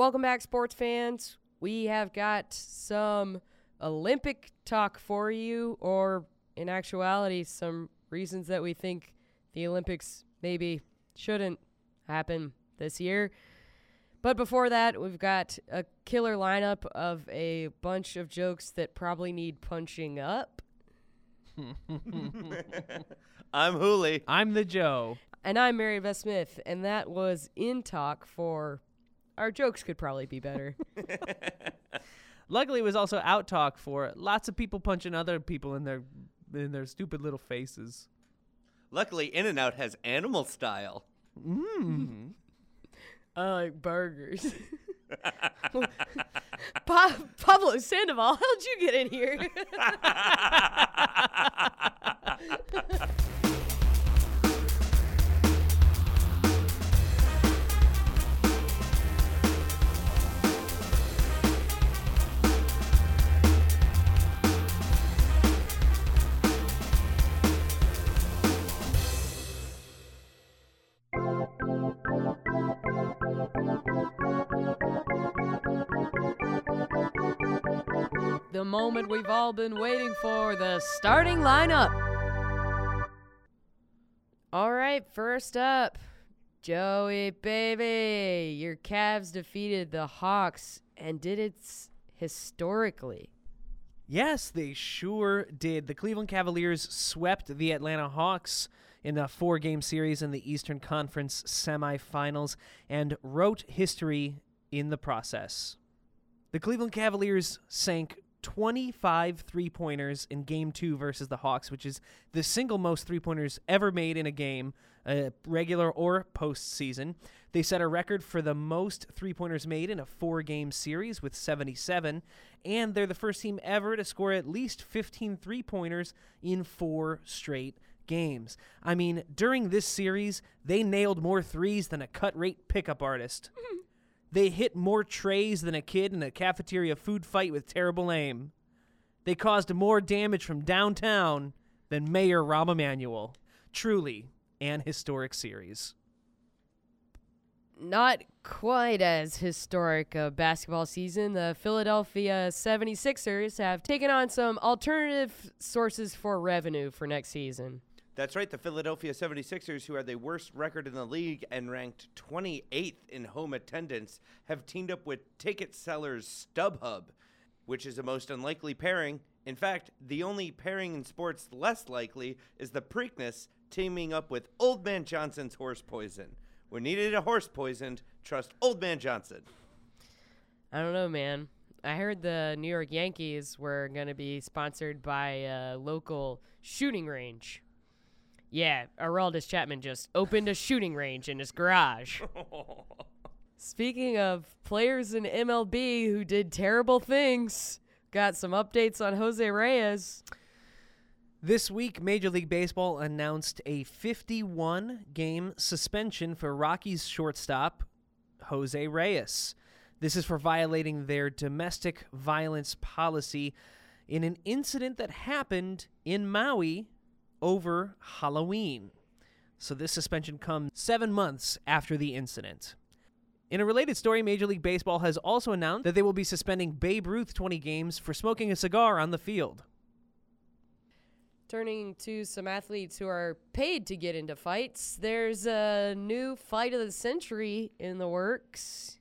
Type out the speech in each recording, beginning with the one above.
Welcome back, sports fans. We have got some Olympic talk for you, or in actuality, some reasons that we think the Olympics maybe shouldn't happen this year. But before that, we've got a killer lineup of a bunch of jokes that probably need punching up. I'm Hooley. I'm the Joe. And I'm Mary Beth Smith, and that was in talk for our jokes could probably be better. Luckily, it was also out talk for lots of people punching other people in their in their stupid little faces. Luckily, In and Out has animal style. Mm. I like burgers. pa- Pablo Sandoval, how'd you get in here? Moment we've all been waiting for the starting lineup. All right, first up, Joey baby, your Cavs defeated the Hawks and did it historically. Yes, they sure did. The Cleveland Cavaliers swept the Atlanta Hawks in a four game series in the Eastern Conference semifinals and wrote history in the process. The Cleveland Cavaliers sank 25 three pointers in game two versus the Hawks, which is the single most three pointers ever made in a game, uh, regular or postseason. They set a record for the most three pointers made in a four game series with 77, and they're the first team ever to score at least 15 three pointers in four straight games. I mean, during this series, they nailed more threes than a cut rate pickup artist. They hit more trays than a kid in a cafeteria food fight with terrible aim. They caused more damage from downtown than Mayor Rahm Emanuel. Truly an historic series. Not quite as historic a basketball season. The Philadelphia 76ers have taken on some alternative sources for revenue for next season. That's right, the Philadelphia 76ers, who had the worst record in the league and ranked 28th in home attendance, have teamed up with ticket sellers StubHub, which is a most unlikely pairing. In fact, the only pairing in sports less likely is the Preakness teaming up with Old Man Johnson's horse poison. When needed a horse poisoned, trust Old Man Johnson. I don't know, man. I heard the New York Yankees were going to be sponsored by a local shooting range. Yeah, Aroldis Chapman just opened a shooting range in his garage. Speaking of players in MLB who did terrible things, got some updates on Jose Reyes. This week, Major League Baseball announced a 51 game suspension for Rockies shortstop, Jose Reyes. This is for violating their domestic violence policy in an incident that happened in Maui over Halloween. So, this suspension comes seven months after the incident. In a related story, Major League Baseball has also announced that they will be suspending Babe Ruth 20 games for smoking a cigar on the field. Turning to some athletes who are paid to get into fights, there's a new fight of the century in the works.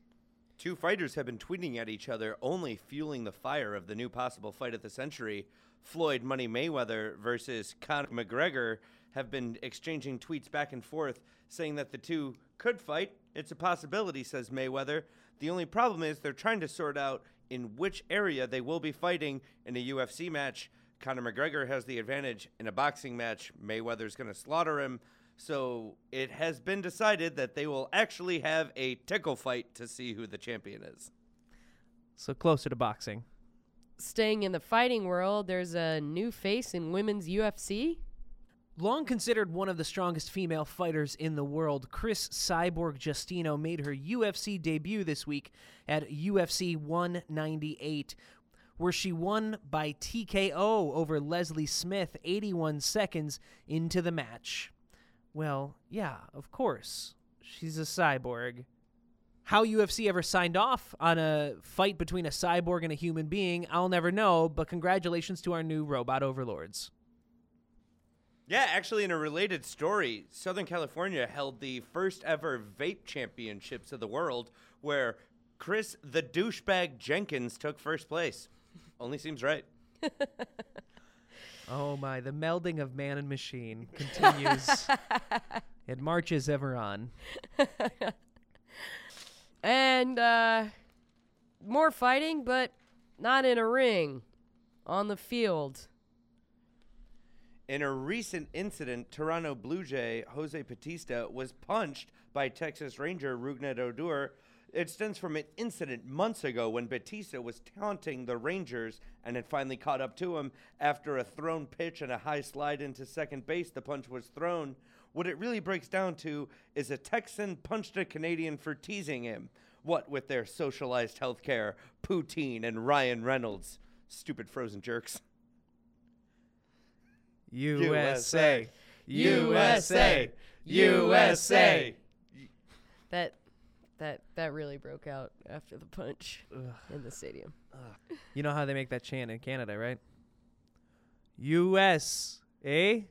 Two fighters have been tweeting at each other, only fueling the fire of the new possible fight of the century. Floyd Money Mayweather versus Conor McGregor have been exchanging tweets back and forth saying that the two could fight. It's a possibility, says Mayweather. The only problem is they're trying to sort out in which area they will be fighting in a UFC match. Conor McGregor has the advantage in a boxing match. Mayweather's going to slaughter him. So it has been decided that they will actually have a tickle fight to see who the champion is. So, closer to boxing. Staying in the fighting world, there's a new face in women's UFC. Long considered one of the strongest female fighters in the world, Cris Cyborg Justino made her UFC debut this week at UFC 198, where she won by TKO over Leslie Smith 81 seconds into the match. Well, yeah, of course. She's a cyborg. How UFC ever signed off on a fight between a cyborg and a human being, I'll never know, but congratulations to our new robot overlords. Yeah, actually, in a related story, Southern California held the first ever vape championships of the world, where Chris the douchebag Jenkins took first place. Only seems right. Oh my, the melding of man and machine continues. it marches ever on. And uh, more fighting, but not in a ring, on the field. In a recent incident, Toronto Blue Jay Jose Bautista was punched by Texas Ranger Rougned Odor. It stems from an incident months ago when Bautista was taunting the Rangers and had finally caught up to him after a thrown pitch and a high slide into second base. The punch was thrown. What it really breaks down to is a Texan punched a Canadian for teasing him. What with their socialized healthcare, poutine, and Ryan Reynolds. Stupid frozen jerks. USA. USA. USA. That that that really broke out after the punch in the stadium. You know how they make that chant in Canada, right? US, eh?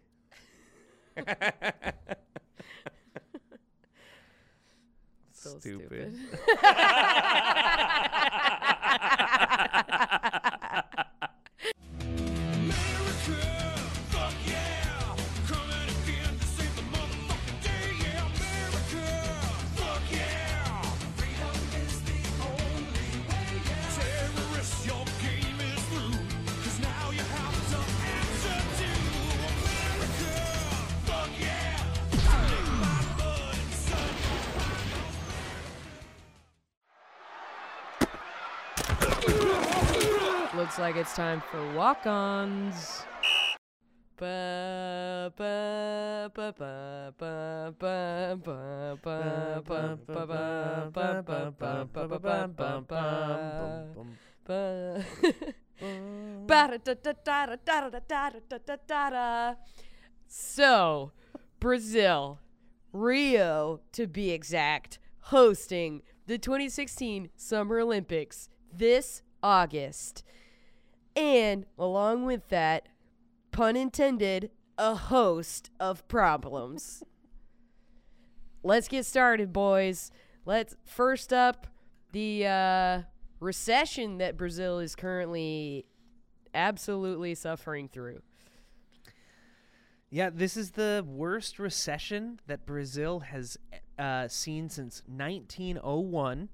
So Stupid. stupid. looks like it's time for walk ons. so, Brazil, Rio to be exact, hosting the 2016 Summer Olympics this August. And along with that, pun intended, a host of problems. Let's get started, boys. Let's first up the uh, recession that Brazil is currently absolutely suffering through. Yeah, this is the worst recession that Brazil has uh, seen since 1901.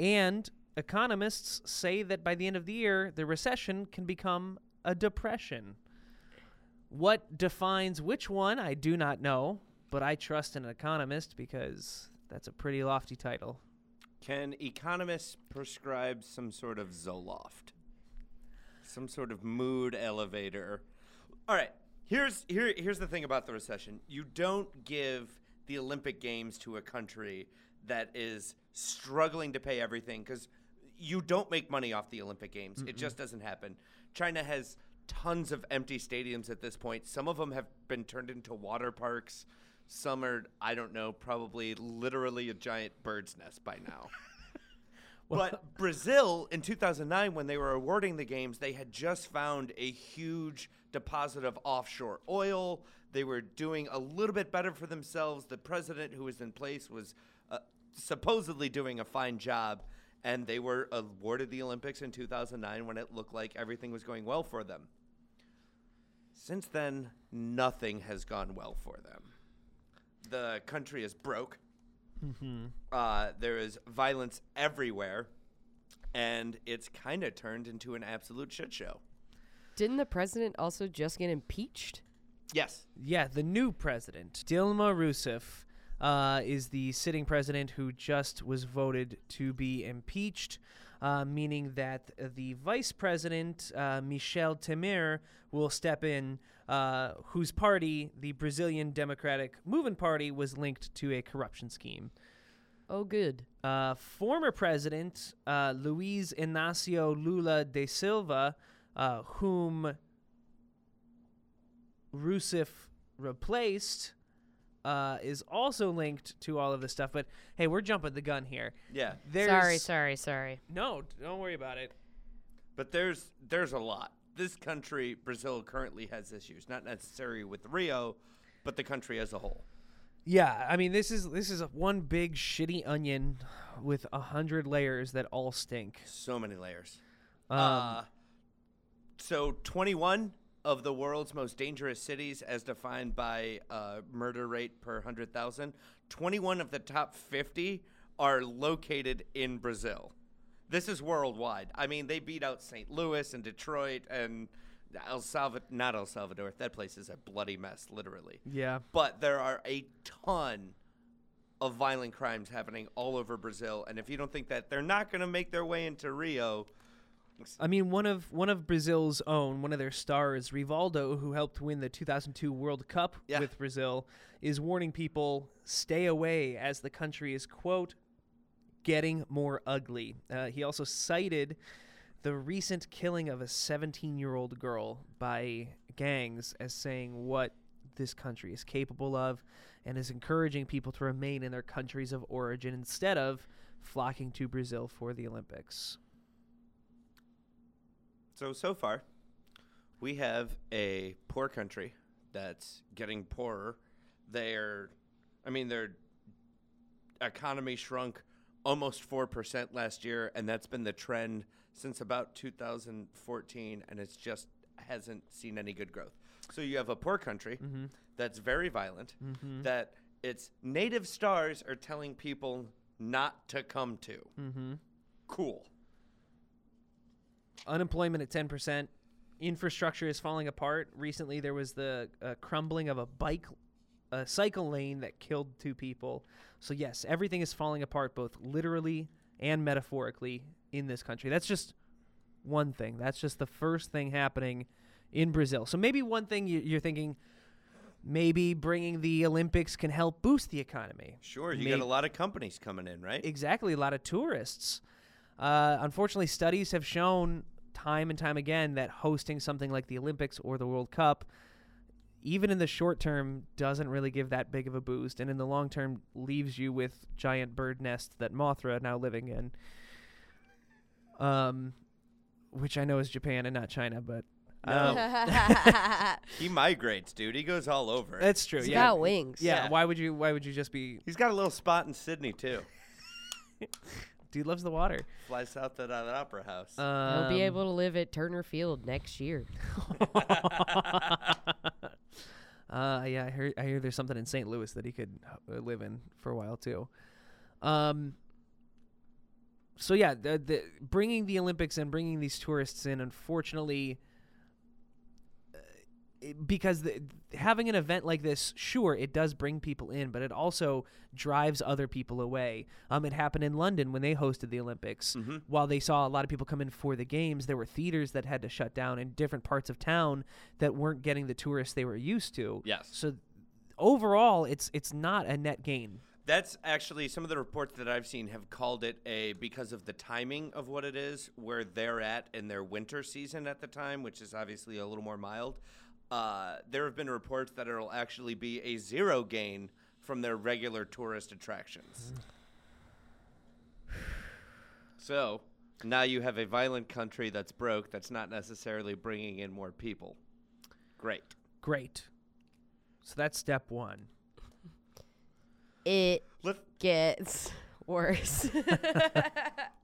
And economists say that by the end of the year, the recession can become a depression. What defines which one, I do not know, but I trust an economist because that's a pretty lofty title. Can economists prescribe some sort of Zoloft? Some sort of mood elevator? All right. Here's here here's the thing about the recession. You don't give the Olympic Games to a country that is struggling to pay everything cuz you don't make money off the Olympic Games. It just doesn't happen. China has tons of empty stadiums at this point. Some of them have been turned into water parks. Some are, I don't know, probably literally a giant bird's nest by now. but Brazil in 2009, when they were awarding the games, they had just found a huge deposit of offshore oil. They were doing a little bit better for themselves. The president who was in place was uh, supposedly doing a fine job. And they were awarded the Olympics in 2009 when it looked like everything was going well for them. Since then, nothing has gone well for them. The country is broke. Uh, there is violence everywhere, and it's kind of turned into an absolute shit show. Didn't the president also just get impeached? Yes. Yeah, the new president, Dilma Rousseff, uh, is the sitting president who just was voted to be impeached, uh, meaning that the vice president, uh, Michel Temer, will step in, uh, whose party, the Brazilian Democratic Movement Party, was linked to a corruption scheme. Oh, good. Uh, former president uh, Luiz Inácio Lula da Silva, uh, whom Rousseff replaced, uh, is also linked to all of this stuff. But hey, we're jumping the gun here. Yeah, There's, Sorry, sorry, sorry. No, don't worry about it. but there's there's a lot. This country, Brazil, currently has issues, not necessarily with Rio, but the country as a whole. Yeah, I mean this is this is a one big shitty onion with a hundred layers that all stink. So many layers. Um, uh, so 21 of the world's most dangerous cities, as defined by uh, murder rate per 100,000, 21 of the top 50 are located in Brazil. This is worldwide. I mean, they beat out St. Louis and Detroit and El Salvador. Not El Salvador. That place is a bloody mess, literally. yeah, But there are a ton of violent crimes happening all over Brazil. And if you don't think that they're not going to make their way into Rio, I mean one of one of Brazil's own, one of their stars, Rivaldo, who helped win the 2002 World Cup Yeah. with Brazil, is warning people stay away as the country is quote getting more ugly. Uh, he also cited the recent killing of a 17 year old girl by gangs as saying what this country is capable of and is encouraging people to remain in their countries of origin instead of flocking to Brazil for the Olympics. So so far, we have a poor country that's getting poorer. Their, I mean, their economy shrunk almost four percent last year, and that's been the trend since about 2014, and it's just hasn't seen any good growth. So you have a poor country that's very violent. That its native stars are telling people not to come to. Mm-hmm. Cool. Unemployment at 10%. Infrastructure is falling apart. Recently, there was the uh, crumbling of a bike, a cycle lane that killed two people. So, yes, everything is falling apart, both literally and metaphorically, in this country. That's just one thing. That's just the first thing happening in Brazil. So, maybe one thing you- you're thinking, maybe bringing the Olympics can help boost the economy. Sure, you May- got a lot of companies coming in, right? Exactly, a lot of tourists. Uh, unfortunately, studies have shown time and time again that hosting something like the Olympics or the World Cup, even in the short term, doesn't really give that big of a boost, and in the long term, leaves you with giant bird nests that Mothra now living in. Um, which I know is Japan and not China, but No. um, He migrates, dude. He goes all over. that's true. It's yeah, got wings. yeah. Yeah. Why would you? Why would you just be? He's got a little spot in Sydney too. Dude loves the water. Flies south to that opera house. He'll be Um, able to live at Turner Field next year. uh, yeah, I hear. I hear there's something in St. Louis that he could uh, live in for a while too. Um. So yeah, the, the bringing the Olympics and bringing these tourists in, unfortunately, it- because the, having an event like this, sure, it does bring people in, but it also drives other people away. Um, it happened in London when they hosted the Olympics. Mhm. While they saw a lot of people come in for the games, there were theaters that had to shut down in different parts of town that weren't getting the tourists they were used to. Yes. So overall, it's it's not a net gain. That's actually some of the reports that I've seen have called it a because of the timing of what it is, where they're at in their winter season at the time, which is obviously a little more mild. Uh, there have been reports that it'll actually be a zero gain from their regular tourist attractions. So now you have a violent country that's broke that's not necessarily bringing in more people. Great. Great. So that's step one. It Let gets worse.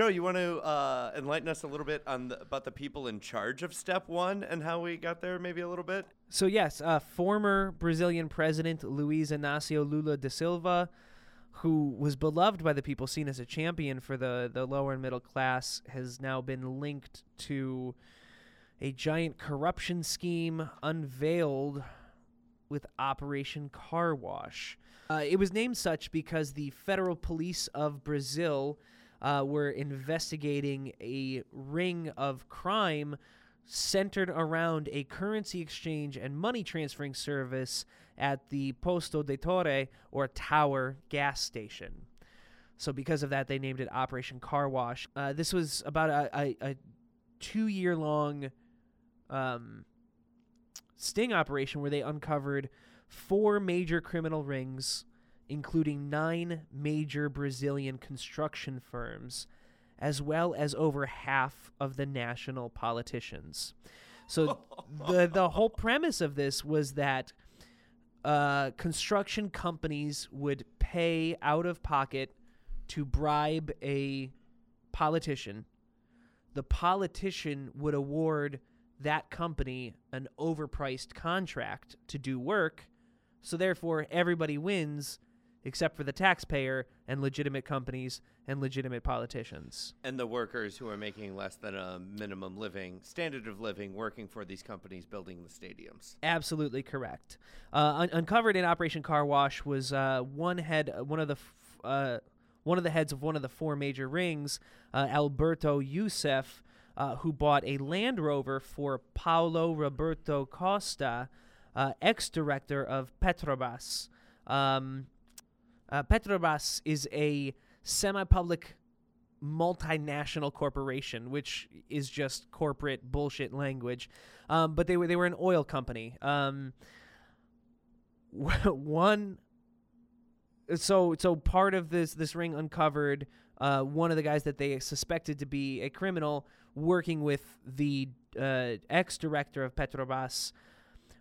Joe, you want to uh, enlighten us a little bit on the, about the people in charge of step one and how we got there, maybe a little bit? So yes, uh, former Brazilian president Luiz Inácio Lula da Silva, who was beloved by the people, seen as a champion for the the lower and middle class, has now been linked to a giant corruption scheme unveiled with Operation Car Wash. Uh, it was named such because the federal police of Brazil uh, were investigating a ring of crime centered around a currency exchange and money transferring service at the Posto da Torre or Tower gas station. So, because of that, they named it Operation Car Wash. Uh, this was about a, a, a two year long um, sting operation where they uncovered four major criminal rings, including nine major Brazilian construction firms, as well as over half of the national politicians. So the the whole premise of this was that uh, construction companies would pay out of pocket to bribe a politician. The politician would award that company an overpriced contract to do work. So therefore, everybody wins except for the taxpayer and legitimate companies and legitimate politicians. And the workers who are making less than a minimum living, standard of living, working for these companies building the stadiums. Absolutely correct. Uh, un- uncovered in Operation Car Wash was uh, one head, one of the, f- uh, one of the heads of one of the four major rings, uh, Alberto Youssef, uh, who bought a Land Rover for Paulo Roberto Costa, uh, ex-director of Petrobras. Um, uh, Petrobras is a semi-public multinational corporation, which is just corporate bullshit language. Um, but they were they were an oil company. Um, one. So so part of this this ring uncovered uh, one of the guys that they suspected to be a criminal working with the uh, ex director of Petrobras.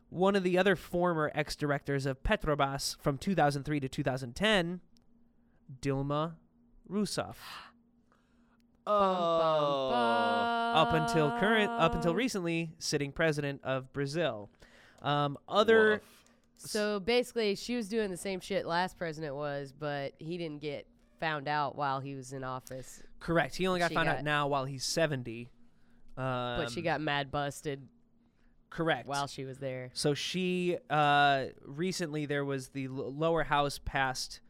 One of the other former ex directors of Petrobras from 2003 to 2010, Dilma Rousseff. Oh. up until current up until recently sitting president of Brazil. Um, other Woof. So basically, she was doing the same shit last president was, but he didn't get found out while he was in office. correct. He only got She found out now while he's 70. Um, But she got mad busted correct. while she was there. So she uh, recently there was the l- lower house passed.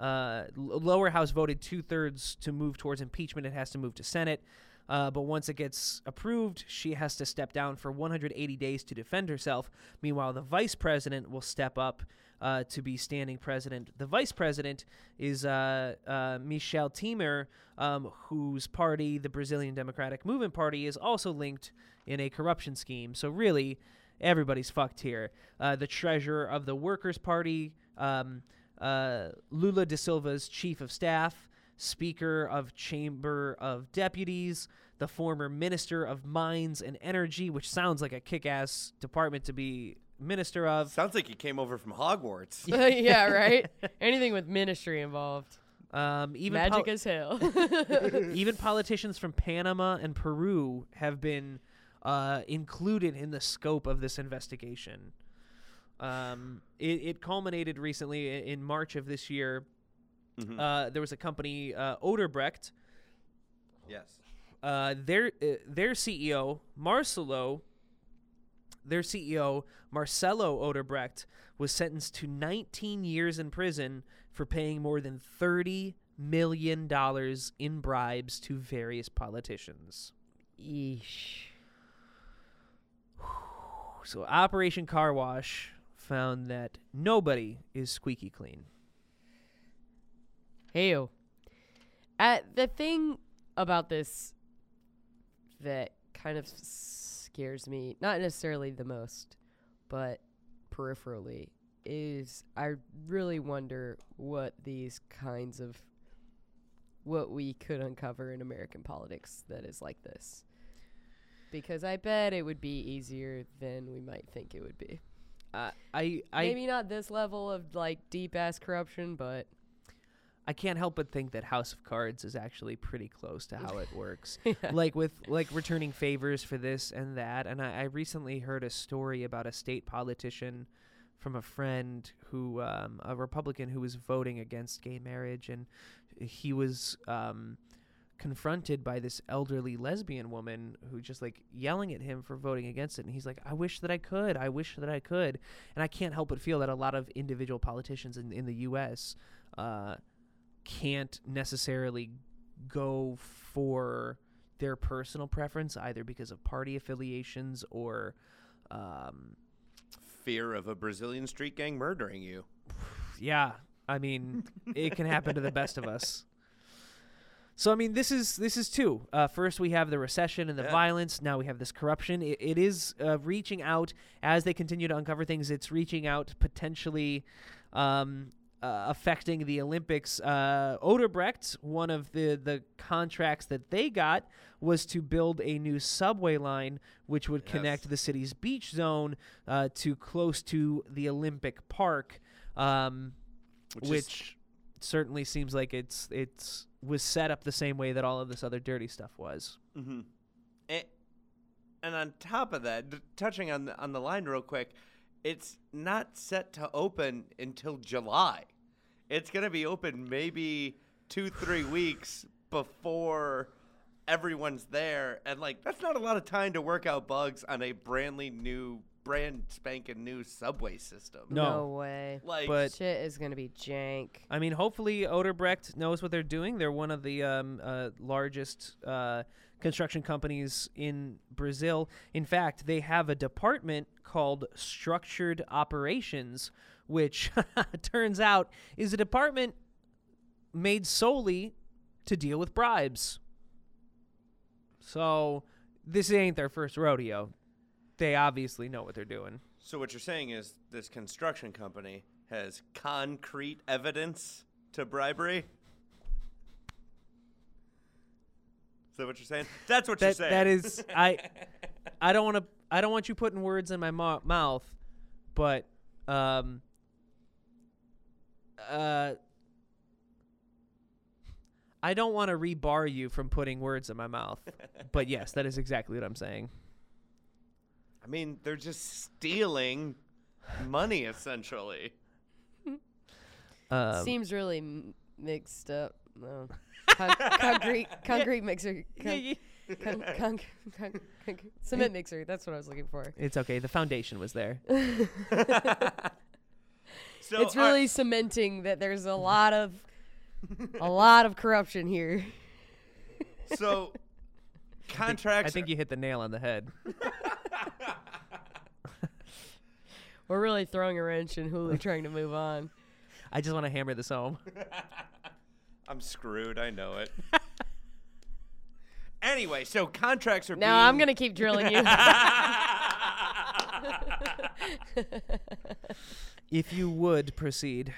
Uh, l- lower house voted two thirds to move towards impeachment. It has to move to Senate. Uh, but once it gets approved, she has to step down for 180 days to defend herself. Meanwhile, the vice president will step up uh, to be standing president. The vice president is uh, uh, Michel Temer, um, whose party, the Brazilian Democratic Movement Party, is also linked in a corruption scheme. So really, everybody's fucked here. Uh, the treasurer of the Workers' Party, um, uh, Lula da Silva's chief of staff, Speaker of Chamber of Deputies, the former Minister of Mines and Energy, which sounds like a kick-ass department to be minister of. Sounds like he came over from Hogwarts. yeah, right. Anything with ministry involved, Um, even magic pol- as hell. even politicians from Panama and Peru have been uh, included in the scope of this investigation. Um, it, it culminated recently i- in March of this year. Mhm. Uh, there was a company, uh, Odebrecht. yes. Uh, their uh, their CEO Marcelo, their CEO Marcelo Odebrecht was sentenced to 19 years in prison for paying more than 30 million dollars in bribes to various politicians. Yeesh. So Operation Car Wash found that nobody is squeaky clean. Heyo. Uh, the thing about this that kind of scares me, not necessarily the most, but peripherally, is I really wonder what these kinds of what we could uncover in American politics that is like this. Because I bet it would be easier than we might think it would be. Uh, I I Maybe not this level of like deep ass corruption, but I can't help but think that House of Cards is actually pretty close to how it works. like with like returning favors for this and that. And I, I recently heard a story about a state politician from a friend who um, a Republican who was voting against gay marriage, and he was um, confronted by this elderly lesbian woman who just like yelling at him for voting against it and he's like i wish that i could i wish that i could and i can't help but feel that a lot of individual politicians in, in the us uh, can't necessarily go for their personal preference either because of party affiliations or um, Fear of a Brazilian street gang murdering you. yeah i mean it can happen to the best of us So I mean, this is this is two. Uh, first, we have the recession and the Yeah. violence. Now we have this corruption. It, it is uh, reaching out as they continue to uncover things. It's reaching out potentially. Um, uh, affecting the Olympics. Uh, Odebrecht, one of the, the contracts that they got was to build a new subway line which would Yes. connect the city's beach zone uh, to close to the Olympic Park, um, Which which, is- certainly seems like it's it's was set up the same way that all of this other dirty stuff was. Mm-hmm. And, and on top of that, d- touching on the, on the line real quick, it's not set to open until July. It's going to be open maybe two, three weeks before everyone's there. And, like, that's not a lot of time to work out bugs on a brandly new, brand spanking new subway system. No. way. Like, But- Shit is gonna be jank. I mean, hopefully Odebrecht knows what they're doing. They're one of the um, uh, largest uh, construction companies in Brazil. In fact, they have a department called Structured Operations, which turns out is a department made solely to deal with bribes. So this ain't their first rodeo. They obviously know what they're doing. So what you're saying is this construction company has concrete evidence to bribery? Is that what you're saying? That's what you're saying. that is I I don't want to I don't want you putting words in my mo- mouth, but um uh I don't want to rebar you from putting words in my mouth. but yes, that is exactly what I'm saying. I mean, they're just stealing money essentially. Um, Seems really m- mixed up. No. Con- concrete, concrete mixer. Con- con- con- con- con- cement mixer. That's what I was looking for. it's okay. The foundation was there. So it's are- really cementing that there's a lot of, a lot of corruption here. so contracts I think you hit the nail on the head. We're really throwing a wrench in Hulu trying to move on. I just want to hammer this home. I'm screwed, I know it. anyway, so contracts are No, being I'm gonna keep drilling you. If you would proceed.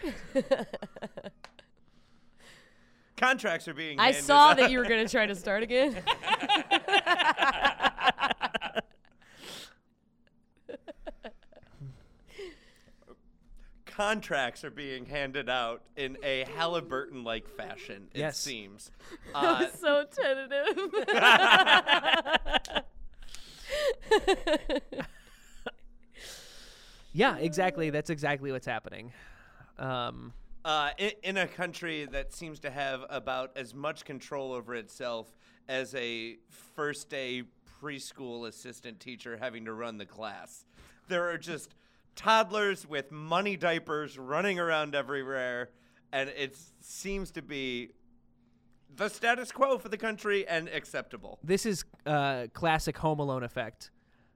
contracts are being I handed saw that you were gonna try to start again. Contracts are being handed out in a Halliburton like fashion, it Yes. seems. Uh, so tentative. Yeah, exactly. That's exactly what's happening. Um, uh, in, in a country that seems to have about as much control over itself as a first day preschool assistant teacher having to run the class. There are just toddlers with money diapers running around everywhere, and it seems to be the status quo for the country and acceptable. this is uh, classic Home Alone effect.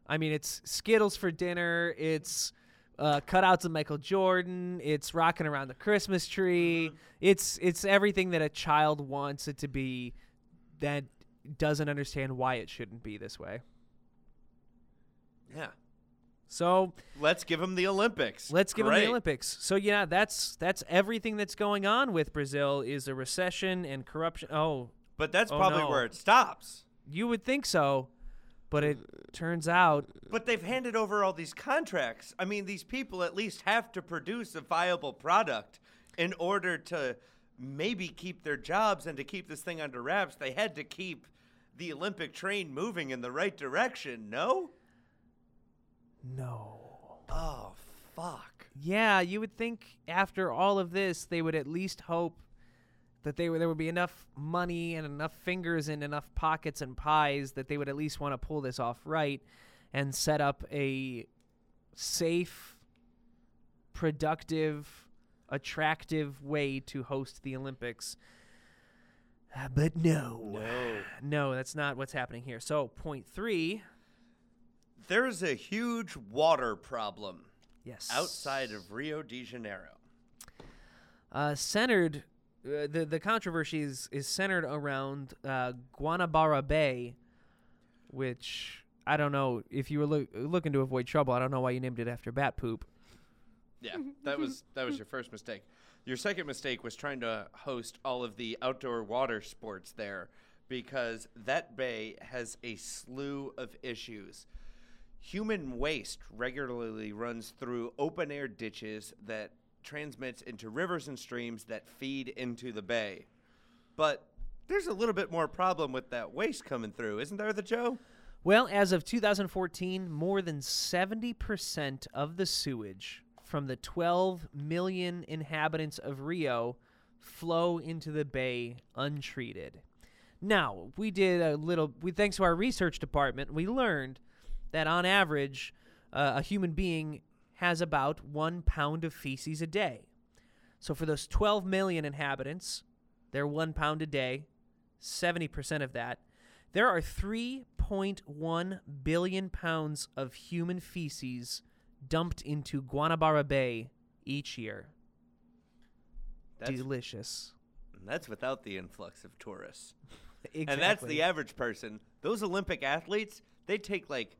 I mean, it's Skittles for dinner. It's uh, cutouts of Michael Jordan. It's rocking around the Christmas tree. It's it's everything that a child wants it to be, that doesn't understand why it shouldn't be this way. Yeah. So Let's give them the Olympics. let's give them the Olympics. So yeah, that's that's everything that's going on with Brazil is a recession and corruption. Oh, But that's Oh, probably no. where it stops. you would think so, but it turns out But they've handed over all these contracts. I mean, these people at least have to produce a viable product in order to maybe keep their jobs and to keep this thing under wraps. They had to keep the Olympic train moving in the right direction, no? No. Oh, fuck. Yeah, you would think after all of this, they would at least hope that they were, there would be enough money and enough fingers and enough pockets and pies that they would at least want to pull this off right and set up a safe, productive, attractive way to host the Olympics. Uh, But no, No. no, that's not what's happening here. So, point three, There's a huge water problem yes, outside of Rio de Janeiro. uh, centered uh, the the controversy is is centered around uh, Guanabara Bay, which I don't know if you were loo- looking to avoid trouble. I don't know why you named it after bat poop. Yeah, that was that was your first mistake. Your second mistake was trying to host all of the outdoor water sports there because that bay has a slew of issues. Human waste regularly runs through open air ditches that transmits into rivers and streams that feed into the bay. But there's a little bit more problem with that waste coming through, isn't there, the Joe? Well, as of 2014, more than 70% of the sewage from the 12 million inhabitants of Rio flow into the bay untreated. Now, we did a little we thanks to our research department, we learned that on average uh, a human being has about 1 pound of feces a day. So for those 12 million inhabitants, they're 1 pound a day, 70% of that there are 3.1 billion pounds of human feces dumped into Guanabara Bay each year. That's, Delicious. that's without the influx of tourists. Exactly. And that's the average person. Those Olympic athletes, they take like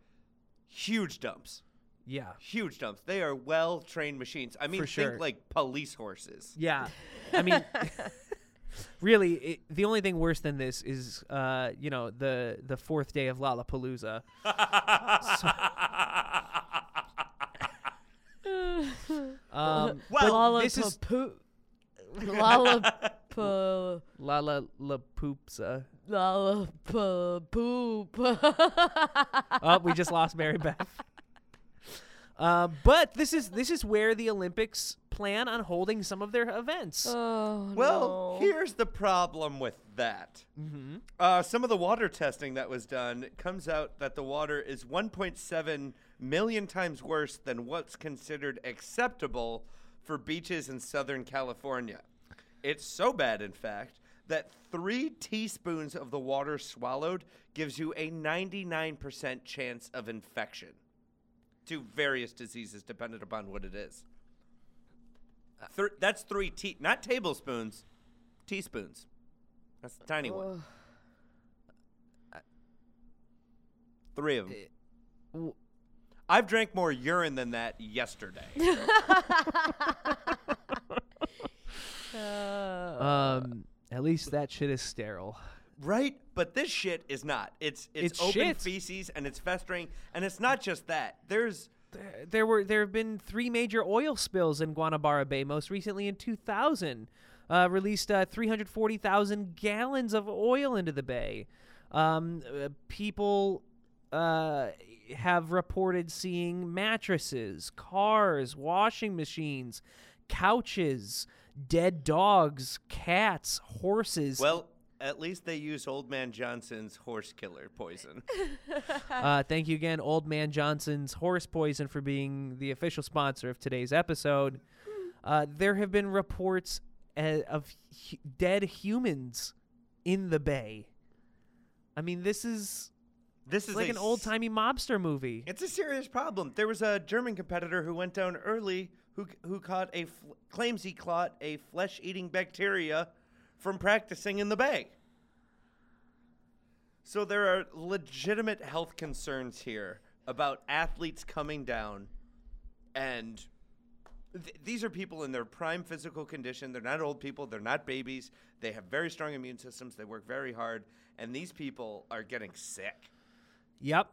huge dumps. Yeah. Huge dumps. They are well trained machines. I mean, For think like police horses. Yeah. I mean, really, it, the only thing worse than this is, uh, you know, the the fourth day of Lollapalooza. Um, Well, this is Lollapalooza. Lala La la la Poopsa. Lollapalooza. oh, we just lost Mary Beth. Uh, but this is this is where the Olympics plan on holding some of their events. Oh, Well, no. here's the problem with that. mm-hmm. Uh, some of the water testing that was done comes out that the water is 1.7 million times worse than what's considered acceptable for beaches in Southern California. It's so bad, in fact, that three teaspoons of the water swallowed gives you a 99% chance of infection to various diseases, dependent upon what it is. Thr- that's three tea, not tablespoons, teaspoons. That's the tiny one. Three of them. w- I've drank more urine than that yesterday. Uh, Um, at least that shit is sterile. right? But this shit is not. It's it's, It's open shit. feces and it's festering and it's not just that. There's There, there were there have been three major oil spills in Guanabara Bay. Most recently in 2000, uh, released uh, 340,000 gallons of oil into the bay. Um, uh, people uh, have reported seeing mattresses, cars, washing machines, couches, dead dogs, cats, horses. well, at least they use Old Man Johnson's horse killer poison. Uh, thank you again, Old Man Johnson's Horse Poison, for being the official sponsor of today's episode. Uh, there have been reports uh, of hu- dead humans in the bay. I mean, this is This is like an old timey mobster movie. It's a serious problem. There was a German competitor who went down early who who caught a fl- claims he caught a flesh-eating bacteria from practicing in the bay. So there are legitimate health concerns here about athletes coming down and th- these are people in their prime physical condition. They're not old people, they're not babies. They have very strong immune systems. They work very hard and these people are getting sick. Yep.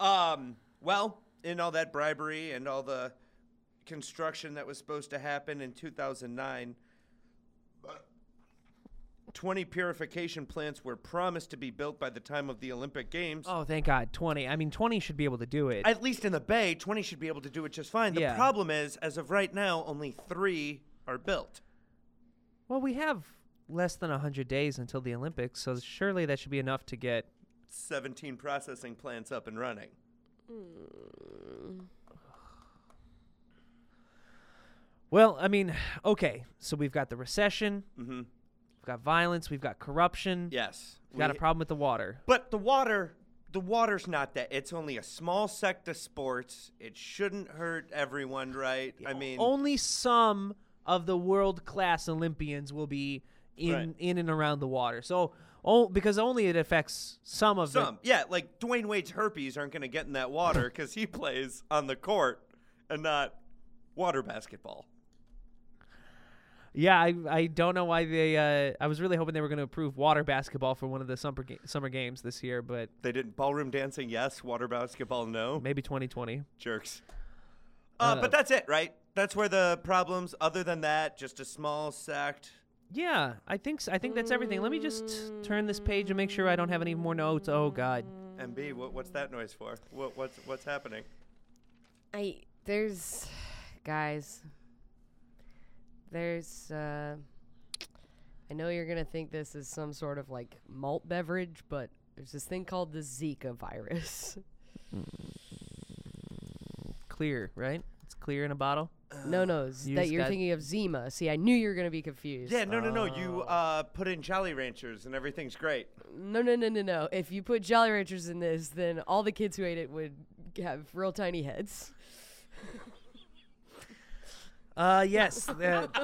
Um, well, in all that bribery and all the construction that was supposed to happen in 2009, 20 purification plants were promised to be built by the time of the Olympic Games. Oh, thank God. 20. I mean, 20 should be able to do it. At least in the Bay, 20 should be able to do it just fine. The Yeah. problem is, as of right now, only three are built. well, we have less than 100 days until the Olympics, so surely that should be enough to get 17 processing plants up and running. Well, I mean, okay. So we've got the recession, Mm-hmm. we've got violence, we've got corruption. Yes. We've got a problem with the water. But the water, the water's not that. It's only a small sect of sports. It shouldn't hurt everyone, right? I mean, only some of the world class Olympians will be in Right. in and around the water. So, oh, because only it affects some of Some, yeah, like Dwyane Wade's herpes aren't going to get in that water because he plays on the court and not water basketball. Yeah, I I don't know why they. Uh, I was really hoping they were going to approve water basketball for one of the summer ga- summer games this year, but They didn't ballroom dancing, yes. Water basketball, no. maybe 2020. Jerks. Uh, Uh, but that's it, right? That's where the problems. Other than that, just a small sect. Yeah, I think s- I think that's everything. Let me just turn this page and make sure I don't have any more notes. Oh God. And B, what, what's that noise for? What, what's what's happening? I there's guys. There's uh I know you're gonna think this is some sort of like malt beverage, but there's this thing called the Zika virus. Clear, right? It's clear in a bottle. no, no, z- you that just you're got- thinking of Zima. See, I knew you were gonna be confused. Yeah, no, no, no. You uh, put in Jolly Ranchers and everything's great. No, no, no, no, no. If you put Jolly Ranchers in this, then all the kids who ate it would have real tiny heads. Uh, yes. the-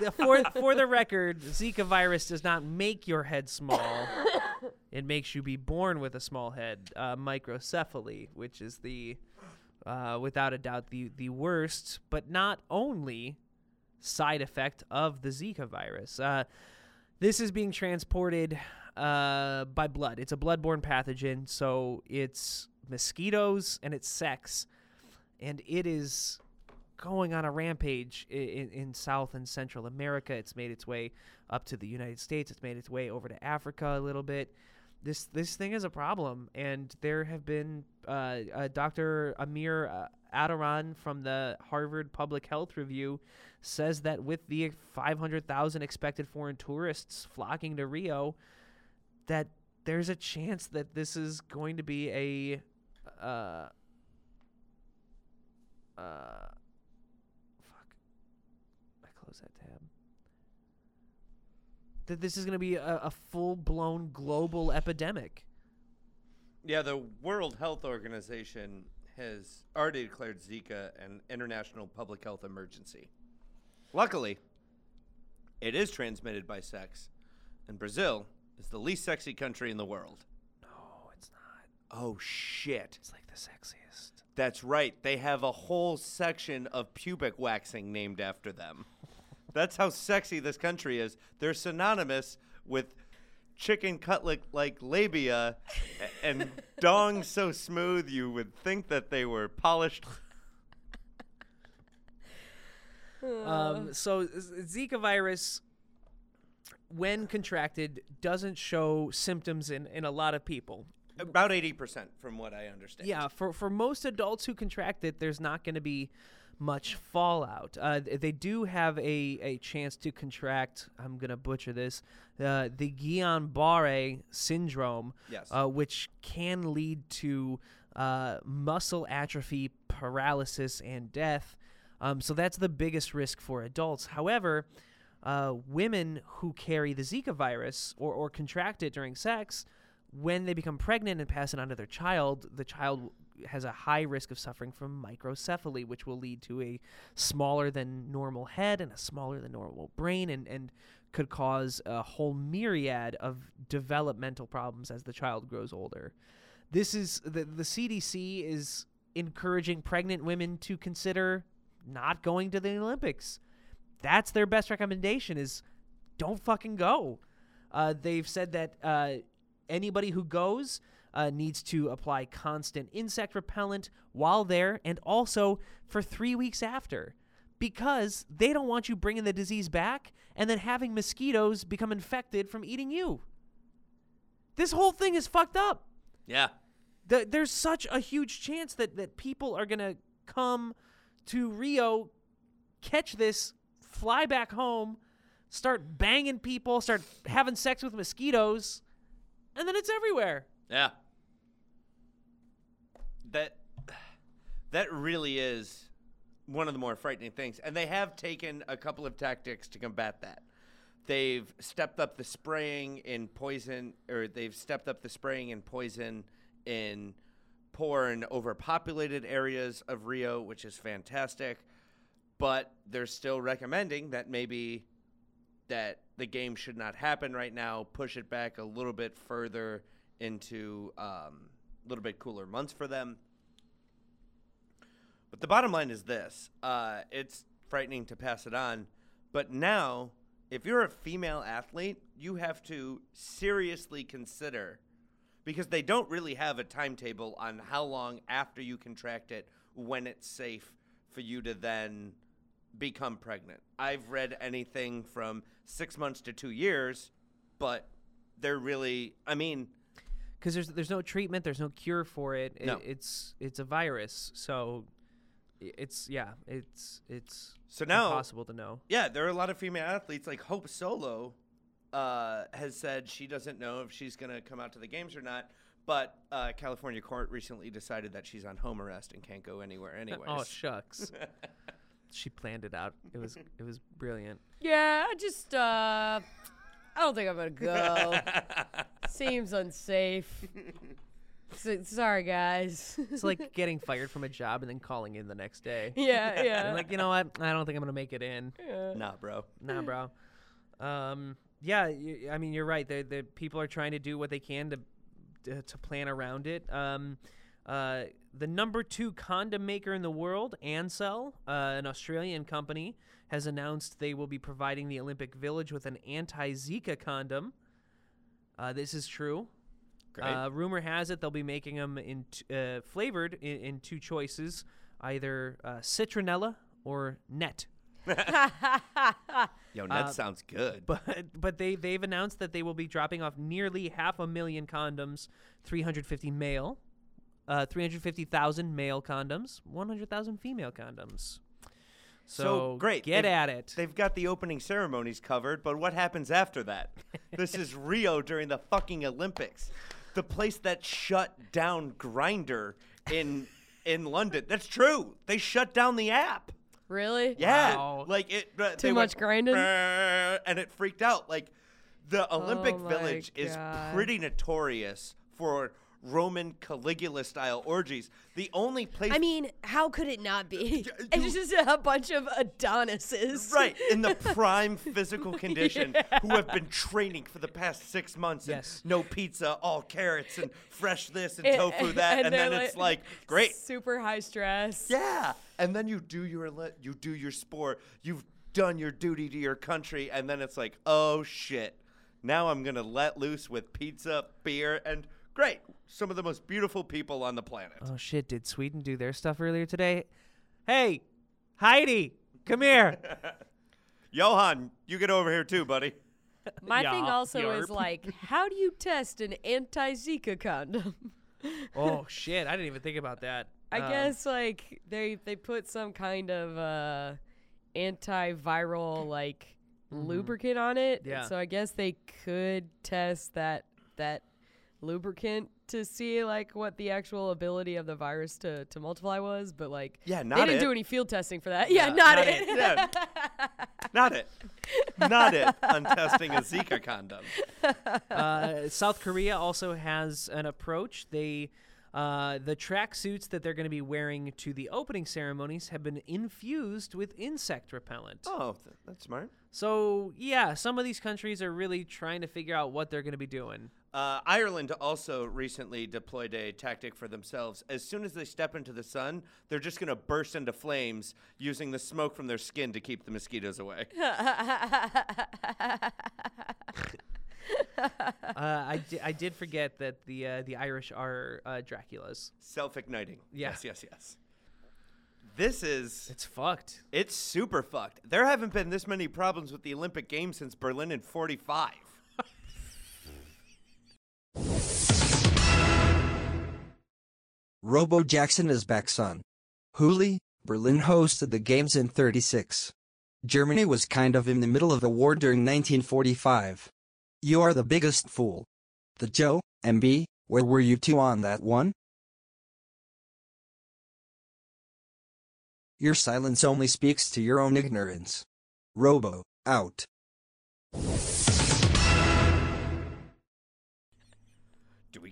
the- for for the record, Zika virus does not make your head small. it makes you be born with a small head, uh, microcephaly, which is the, uh, without a doubt, the the worst, but not only, side effect of the Zika virus. Uh, this is being transported uh, by blood. It's a bloodborne pathogen, so it's mosquitoes and it's sex and it is going on a rampage in, in South and Central America. It's made its way up to the United States. It's made its way over to Africa a little bit. This this thing is a problem, and there have been uh, uh, Dr. Amir uh, Attaran from the Harvard Public Health Review says that with the 500,000 expected foreign tourists flocking to Rio, that there's a chance that this is going to be a uh, uh, fuck. I close that tab. That this is going to be a, a full blown global epidemic. Yeah, the World Health Organization has already declared Zika an international public health emergency. Luckily, it is transmitted by sex, and Brazil is the least sexy country in the world. No, it's not. Oh shit. It's like the sexiest. That's right. They have a whole section of pubic waxing named after them. That's how sexy this country is. They're synonymous with chicken cutlet like labia and dong so smooth you would think that they were polished. Um, so Z- Zika virus, when contracted, doesn't show symptoms in, in a lot of people. About 80% from what I understand. Yeah, for for most adults who contract it, there's not going to be much fallout. Uh, they do have a, a chance to contract. I'm going to butcher this. Uh, the Guillain-Barré syndrome, Yes. uh, which can lead to uh, muscle atrophy, paralysis, and death. Um, so that's the biggest risk for adults. However, uh, women who carry the Zika virus or, or contract it during sex, when they become pregnant and pass it on to their child, the child has a high risk of suffering from microcephaly, which will lead to a smaller than normal head and a smaller than normal brain, and, and could cause a whole myriad of developmental problems as the child grows older. This is the, the CDC is encouraging pregnant women to consider not going to the Olympics. That's their best recommendation is don't fucking go. Uh, they've said that uh, anybody who goes uh, needs to apply constant insect repellent while there and also for three weeks after because they don't want you bringing the disease back and then having mosquitoes become infected from eating you. This whole thing is fucked up. Yeah. The, there's such a huge chance that, that people are going to come to Rio, catch this, fly back home, start banging people, start having sex with mosquitoes, and then it's everywhere. Yeah. That that really is one of the more frightening things. And they have taken a couple of tactics to combat that. They've stepped up the spraying in poison or they've stepped up the spraying in poison in poor and overpopulated areas of Rio, which is fantastic. but they're still recommending that maybe that the game should not happen right now. Push it back a little bit further into um, a little bit cooler months for them. But the bottom line is this: uh, it's frightening to pass it on, but now, if you're a female athlete, you have to seriously consider because they don't really have a timetable on how long after you contract it when it's safe for you to then become pregnant. I've read anything from six months to two years, but they're really, I mean, because there's there's no treatment, there's no cure for it. it No. It's it's a virus, so it's yeah, it's it's So now- impossible to know. yeah, there are a lot of female athletes like Hope Solo uh, has said she doesn't know if she's going to come out to the games or not. But uh, California court recently decided that she's on home arrest and can't go anywhere anyways. Oh shucks, she planned it out. It was it was brilliant. Yeah, I just uh I don't think I'm gonna go. Seems unsafe. S- sorry guys. It's like getting fired from a job and then calling in the next day. yeah, yeah. And like you know what? I don't think I'm gonna make it in. yeah. nah, bro. Nah, bro. Um, yeah, I mean you're right. The the people are trying to do what they can to to, to plan around it. Um, uh, the number two condom maker in the world, Ansell, uh, an Australian company, has announced they will be providing the Olympic Village with an anti-Zika condom. Uh, this is true. Great. Uh, rumor has it they'll be making them in t- uh, flavored in, in two choices, either uh, citronella or net. Yo, that sounds good. But but they they've announced that they will be dropping off nearly half a million condoms, 350 male, uh, 350,000 male condoms, 100,000 female condoms. So, So, great. Get They've- at it. They've got the opening ceremonies covered, but what happens after that? this is Rio during the fucking Olympics. The place that shut down Grindr in in London. That's true. They shut down the app. Really? Yeah, Wow. like it. uh, Too much went, grinding? And it freaked out. Like the Olympic Oh Village is pretty notorious for Roman Caligula style orgies. The only place, I mean, how could it not be? Uh, it's just a bunch of Adonises. right in the prime physical condition, who have been training for the past six months. And Yes. no pizza, all carrots and fresh this and And- tofu that, and, they're then it's like great. Super high stress. Yeah, and then you do your you do your sport. You've done your duty to your country, and then it's like, oh shit, now I'm gonna let loose with pizza, beer, and great. Some of the most beautiful people on the planet. oh shit! Did Sweden do their stuff earlier today? Hey, Heidi, come here. Johan, you get over here too, buddy. My thing Yeah, also is like, how do you test an anti-Zika condom? oh shit! I didn't even think about that. I Um, guess like they they put some kind of uh, antiviral like lubricant on it. Mm-hmm. Yeah. So I guess they could test that that lubricant to see like what the actual ability of the virus to, to multiply was, but like Yeah, not they didn't it. do any field testing for that. Yeah, Yeah, not, not it. it. Yeah. Not it. Not it. On testing a Zika condom. uh, South Korea also has an approach. They uh, the tracksuits that they're going to be wearing to the opening ceremonies have been infused with insect repellent. Oh, th- that's smart. So yeah, some of these countries are really trying to figure out what they're going to be doing. Uh, Ireland also recently deployed a tactic for themselves. As soon as they step into the sun, they're just going to burst into flames using the smoke from their skin to keep the mosquitoes away. uh, I, di- I did forget that the uh, the Irish are uh, Draculas. Self igniting. Yeah. Yes, yes, yes. This is. It's fucked. It's super fucked. There haven't been this many problems with the Olympic Games since Berlin in 45. Robo Jackson is back, son. Huli, Berlin hosted the games in 36. Germany was kind of in the middle of a war during 1945. You are the biggest fool. The Joe, MB, where were you two on that one? Your silence only speaks to your own ignorance. Robo, out.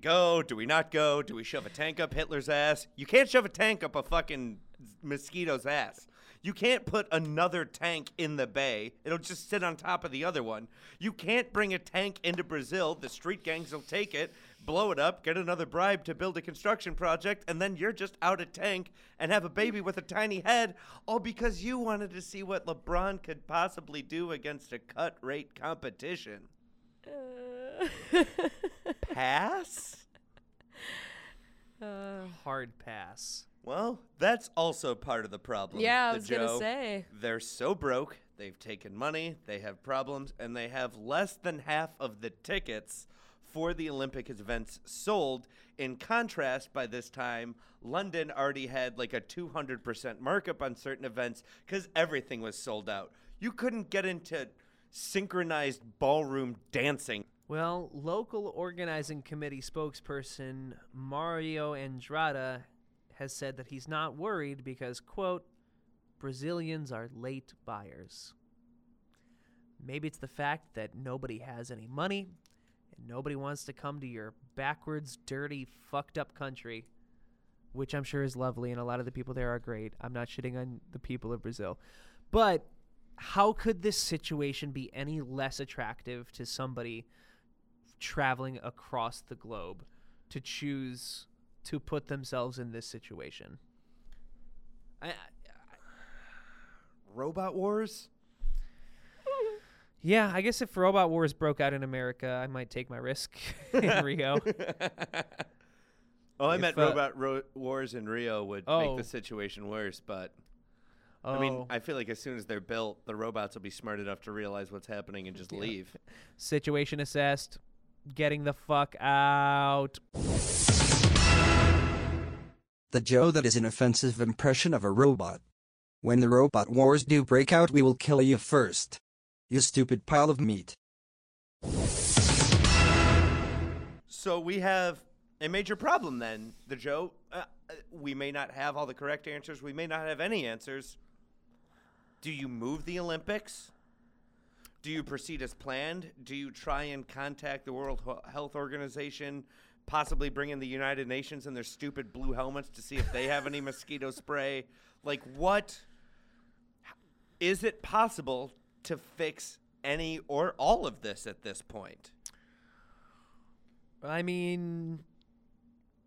Go? Do we not go? Do we shove a tank up Hitler's ass? You can't shove a tank up a fucking mosquito's ass. You can't put another tank in the bay. It'll just sit on top of the other one. You can't bring a tank into Brazil. The street gangs will take it, blow it up, get another bribe to build a construction project, and then you're just out of tank and have a baby with a tiny head, all because you wanted to see what LeBron could possibly do against a cut rate competition. Pass? Uh, Hard pass. Well, that's also part of the problem. yeah, I the was gonna say. They're so broke, they've taken money, they have problems, and they have less than half of the tickets for the Olympic events sold. In contrast, by this time, London already had like a 200% markup on certain events because everything was sold out. You couldn't get into synchronized ballroom dancing. Well, local organizing committee spokesperson Mario Andrada has said that he's not worried because, quote, Brazilians are late buyers. Maybe it's the fact that nobody has any money and nobody wants to come to your backwards, dirty, fucked up country, which I'm sure is lovely and a lot of the people there are great. I'm not shitting on the people of Brazil. But how could this situation be any less attractive to somebody traveling across the globe to choose to put themselves in this situation? I, I, Robot Wars? yeah, I guess if Robot Wars broke out in America, I might take my risk in Rio. Oh, I If, meant uh, Robot Ro- Wars in Rio would make Oh. the situation worse, but Oh, I mean, I feel like as soon as they're built, the robots will be smart enough to realize what's happening and just Yeah. leave. situation assessed. Getting the fuck out. The Joe that is an offensive impression of a robot. When the robot wars do break out, we will kill you first. You stupid pile of meat. So we have a major problem then, the Joe. Uh, uh, we may not have all the correct answers. We may not have any answers. Do you move the Olympics? Do you proceed as planned? Do you try and contact the World Health Organization, possibly bring in the United Nations and their stupid blue helmets to see if they have any mosquito spray? Like, what is it possible to fix any or all of this at this point? I mean,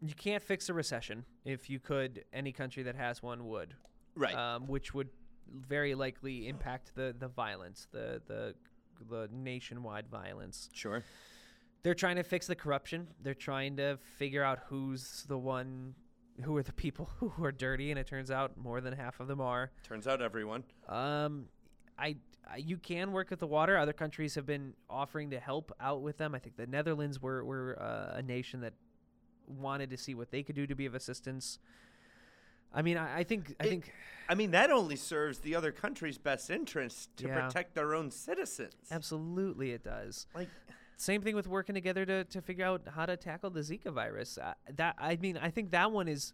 you can't fix a recession. If you could, any country that has one would. Right. Um, which would very likely impact the, the violence, the, the the nationwide violence. sure. They're trying to fix the corruption. They're trying to figure out who's the one, who are the people who are dirty, and it turns out more than half of them are. Turns out everyone. Um, I, I you can work with the water. Other countries have been offering to help out with them. I think the Netherlands were were uh, a nation that wanted to see what they could do to be of assistance. I mean, I, I think I It- think I mean, that only serves the other country's best interest to Yeah. protect their own citizens. absolutely it does. Like, Same thing with working together to, to figure out how to tackle the Zika virus. Uh, that I mean, I think that one is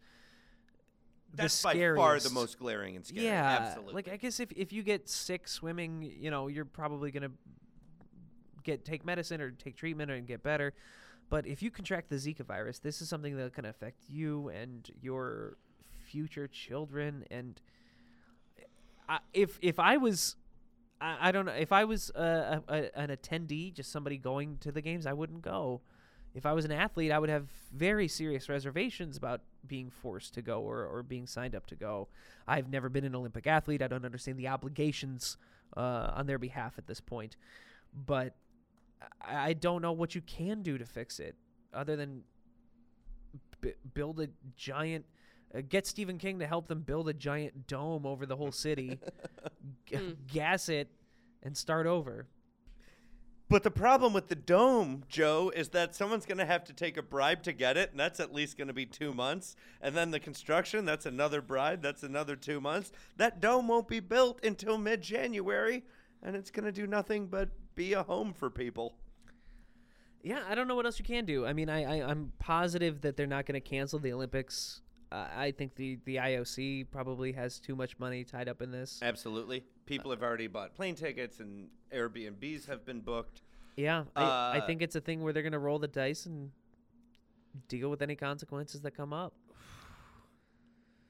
the that's by far the most glaring and scary. Yeah, absolutely. like I guess if if you get sick swimming, you know, you're probably gonna get take medicine or take treatment and get better. But if you contract the Zika virus, this is something that can affect you and your future children. And I, if if I was, I, I don't know, if I was a, a, an attendee, just somebody going to the games, I wouldn't go. If I was an athlete, I would have very serious reservations about being forced to go or, or being signed up to go. I've never been an Olympic athlete. I don't understand the obligations uh, on their behalf at this point. But I, I don't know what you can do to fix it other than b- build a giant. Uh, get Stephen King to help them build a giant dome over the whole city, g- Hmm. gas it, and start over. but the problem with the dome, Joe, is that someone's going to have to take a bribe to get it, and that's at least going to be two months. And then the construction, that's another bribe, that's another two months. That dome won't be built until mid January, and it's going to do nothing but be a home for people. Yeah, I don't know what else you can do. I mean, I, I I'm positive that they're not going to cancel the Olympics. Uh, I think the the IOC probably has too much money tied up in this. Absolutely. People have already bought plane tickets, and Airbnbs have been booked. Yeah, I, I Uh, think it's a thing where they're going to roll the dice and deal with any consequences that come up.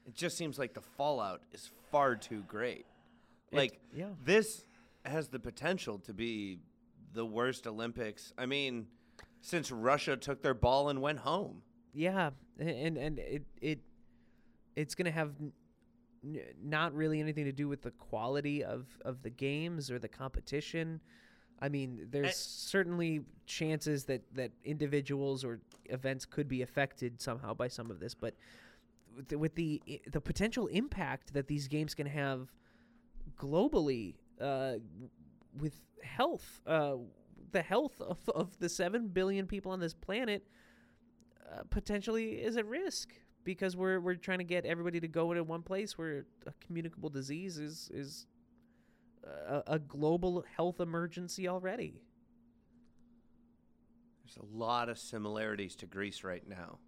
It just seems like the fallout is far too great. Like yeah. this has the potential to be the worst Olympics. I mean, since Russia took their ball and went home. Yeah, and and it it it's gonna have n- not really anything to do with the quality of of the games or the competition. I mean, there's certainly chances that that individuals or events could be affected somehow by some of this, but with the, with the the potential impact that these games can have globally uh, with health, uh, the health of, of the seven billion people on this planet uh, potentially is at risk because we're we're trying to get everybody to go into one place where a communicable disease is is a, a global health emergency already. There's a lot of similarities to Greece right now.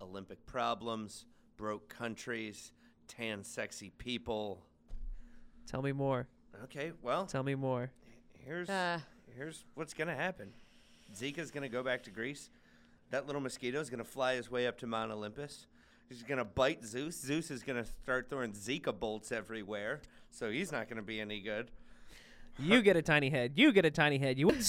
Olympic problems, broke countries, tan sexy people. Tell me more. Okay, well, Tell me more. here's Uh. here's what's gonna happen. Zika's gonna go back to Greece. That little mosquito is gonna fly his way up to Mount Olympus. He's gonna bite Zeus. Zeus is gonna start throwing Zika bolts everywhere, so he's not gonna be any good. You get a tiny head. You get a tiny head. You.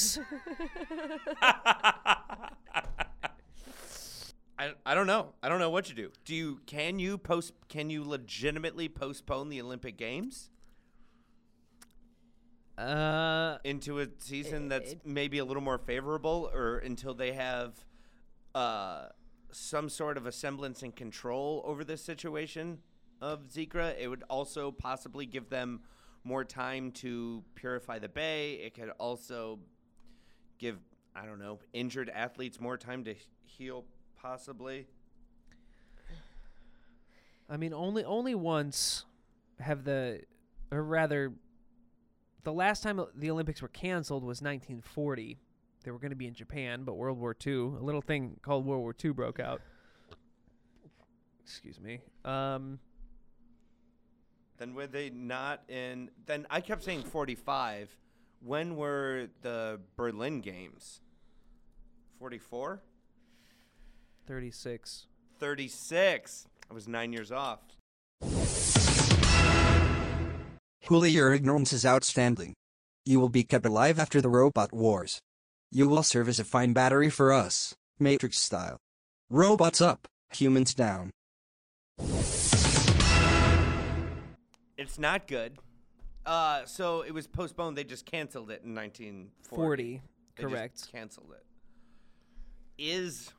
I, I don't know. I don't know what you do. Do you can you post can you legitimately postpone the Olympic Games uh, into a season that's maybe a little more favorable or until they have uh some sort of a semblance and control over this situation of Zika? It would also possibly give them more time to purify the bay. It could also give I don't know, injured athletes more time to heal possibly. I mean, only only once have the, or rather, the last time the Olympics were canceled was 1940. They were going to be in Japan, but World War II, a little thing called World War II, broke out. Excuse me. Um, Then were they not in? Then I kept saying 45. When were the Berlin Games? 44? 36. 36. I was nine years off. Huli, your ignorance is outstanding. You will be kept alive after the robot wars. You will serve as a fine battery for us, Matrix style. Robots up, humans down. It's not good. Uh, so it was postponed. They just canceled it in 1940. 40, They just correct. canceled it. Is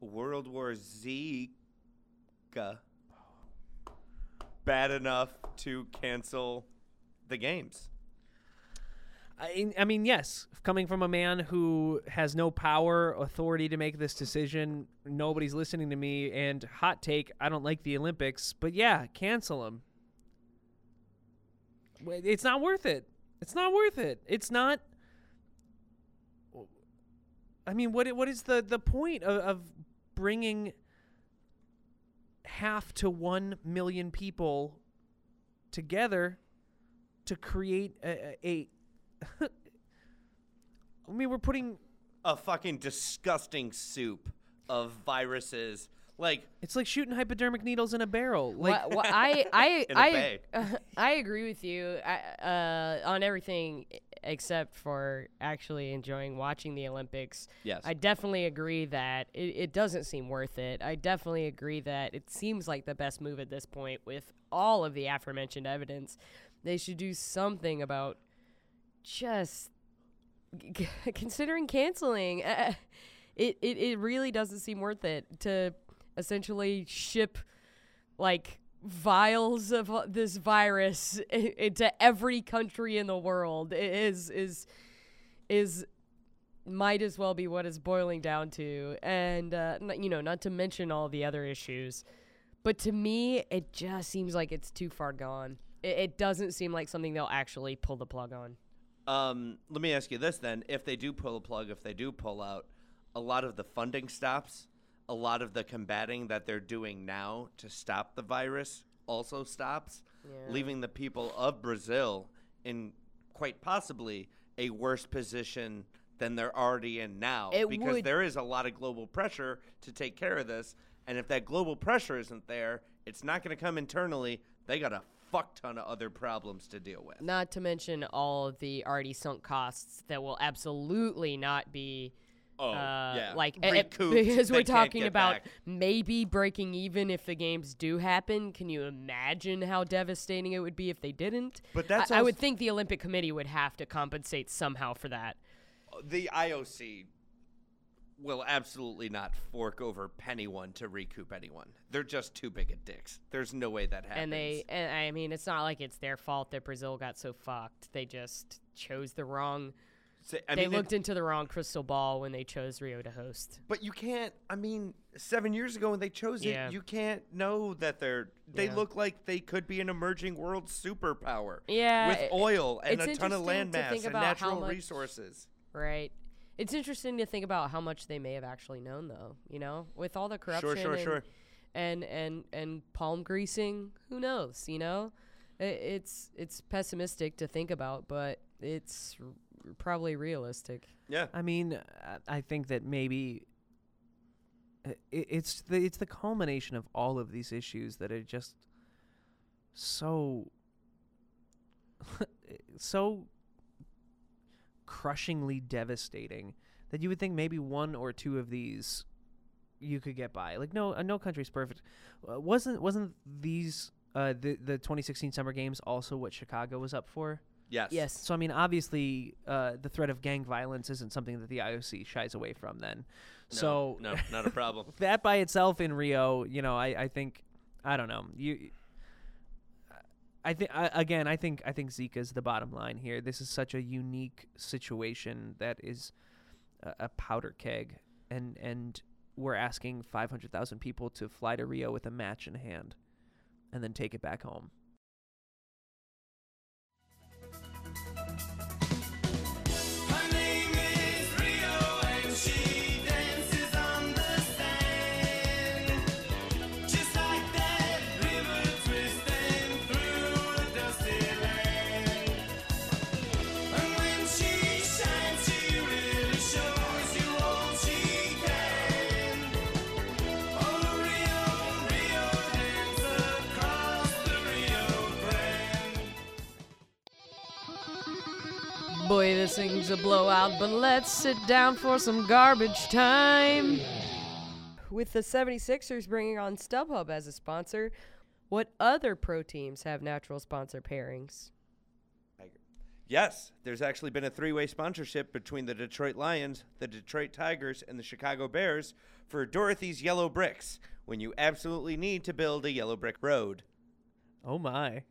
World War Z bad enough to cancel the games? I, I mean, yes. Coming from a man who has no power, authority to make this decision, nobody's listening to me, and hot take, I don't like the Olympics. But yeah, cancel them. It's not worth it. It's not worth it. It's not. I mean, what what is the the point of, of bringing half to one million people together to create a, a, a I mean, we're putting a fucking disgusting soup of viruses. Like, it's like shooting hypodermic needles in a barrel. Like Wha- wha- I I In a I bag. I agree with you I, uh, on everything except for actually enjoying watching the Olympics. Yes. I definitely agree that it, it doesn't seem worth it. I definitely agree that it seems like the best move at this point with all of the aforementioned evidence. They should do something about just considering canceling. Uh, it, it it really doesn't seem worth it to essentially ship like vials of uh, this virus into every country in the world. It is is is might as well be what it's boiling down to. And uh, you know not to mention all the other issues. But to me it just seems like it's too far gone. It, it doesn't seem like something they'll actually pull the plug on Um, let me ask you this then: If they do pull a plug, if they do pull out, a lot of the funding stops. A lot of the combating that they're doing now to stop the virus also stops, leaving the people of Brazil in quite possibly a worse position than they're already in now. It because would- there is a lot of global pressure to take care of this, And if that global pressure isn't there, it's not going to come internally. They got a fuck ton of other problems to deal with. Not to mention all of the already sunk costs that will absolutely not be. Oh, uh, yeah. like eh, eh, Recouped. because we're talking about back. maybe breaking even if the games do happen. Can you imagine how devastating it would be if they didn't? But that's I, I would think the Olympic Committee would have to compensate somehow for that. the IOC will absolutely not fork over penny one to recoup anyone. They're just too big of dicks. There's no way that happens. And they, and I mean, it's not like it's their fault that Brazil got so fucked. They just chose the wrong. I they mean, it- looked into the wrong crystal ball when they chose Rio to host. But you can't. I mean, seven years ago when they chose Yeah. it, you can't know that they're. They Yeah. look like they could be an emerging world superpower. Yeah, with it- oil and a ton of interesting land mass and natural much- resources. Right. It's interesting to think about how much they may have actually known, though. You know, with all the corruption sure, and, sure. and and and palm greasing, who knows? You know, I it's it's pessimistic to think about, but it's r- probably realistic. Yeah. I mean, I- I think that maybe uh, it's the it's the culmination of all of these issues that are just so so crushingly devastating that you would think maybe one or two of these you could get by. Like no, uh, no country's perfect. Uh, wasn't wasn't these uh, the the 2016 Summer Games also what Chicago was up for? Yes. Yes. So I mean, obviously, uh, the threat of gang violence isn't something that the IOC shies away from. Then, No, so no, not a problem. that by itself in Rio, you know, I, I think I don't know you. I think again, I think I think Zika's the bottom line here. This is such a unique situation that is a, a powder keg, and and we're asking five hundred thousand people to fly to Rio with a match in hand, and then take it back home. Boy, this thing's a blowout, but let's sit down for some garbage time. With the 76ers bringing on StubHub as a sponsor, what other pro teams have natural sponsor pairings? Yes, there's actually been a three-way sponsorship between the Detroit Lions, the Detroit Tigers, and the Chicago Bears for Dorothy's Yellow Bricks when you absolutely need to build a yellow brick road. Oh my.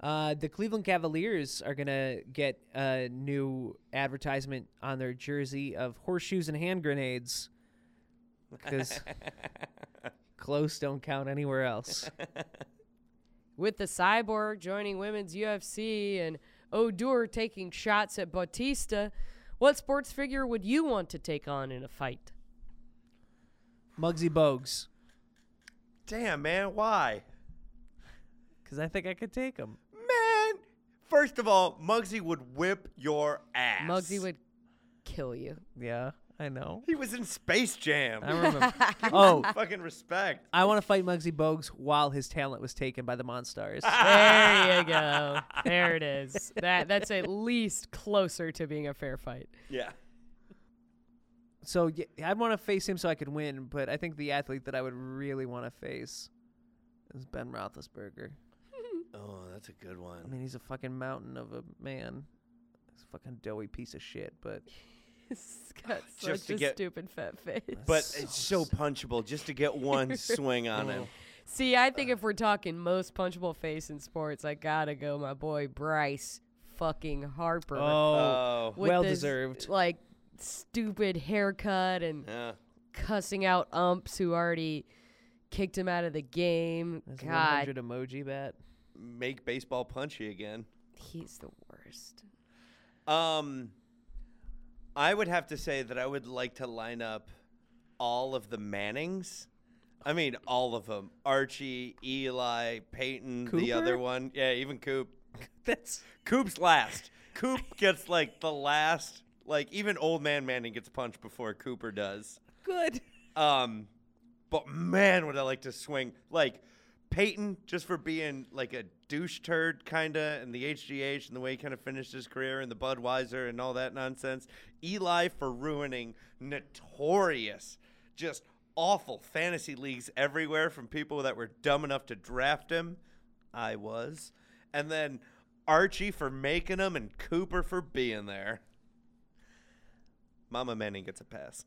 Uh, the Cleveland Cavaliers are gonna get a new advertisement on their jersey of horseshoes and hand grenades, because close don't count anywhere else. With the Cyborg joining women's UFC and Odor taking shots at Bautista, what sports figure would you want to take on in a fight? Muggsy Bogues, Damn, man, why? because I think I could take him. Man, first of all, Muggsy would whip your ass. Muggsy would kill you. Yeah, I know. He was in Space Jam. I remember. oh, Fucking respect. I want to fight Muggsy Bogues while his talent was taken by the Monstars. There you go. There it is. That that's at least closer to being a fair fight. Yeah. so yeah, I'd want to face him so I could win, but I think the athlete that I would really want to face is Ben Roethlisberger. Oh, that's a good one. I mean, he's a fucking mountain of a man. He's a fucking doughy piece of shit, but He's got Just such to a get- stupid fat face. but it's so punchable just to get one swing on him. See, I think if we're talking most punchable face in sports, I gotta go my boy Bryce fucking Harper. oh, with well this, deserved. Like stupid haircut and Yeah. cussing out umps who already kicked him out of the game. His God, 100 emoji bat. Make baseball punchy again. he's the worst. Um, I would have to say that I would like to line up all of the Mannings. I mean, all of them: Archie, Eli, Peyton, the other one. Yeah, even Coop. That's Coop's last. Coop gets like the last. Like even old man Manning gets punched before Cooper does. good. Um, but man, would I like to swing like Peyton just for being like a douche turd kinda and the HGH and the way he kind of finished his career and the Budweiser and all that nonsense. Eli for ruining notorious, just awful fantasy leagues everywhere from people that were dumb enough to draft him. I was. And then Archie for making them and Cooper for being there. Mama Manning gets a pass.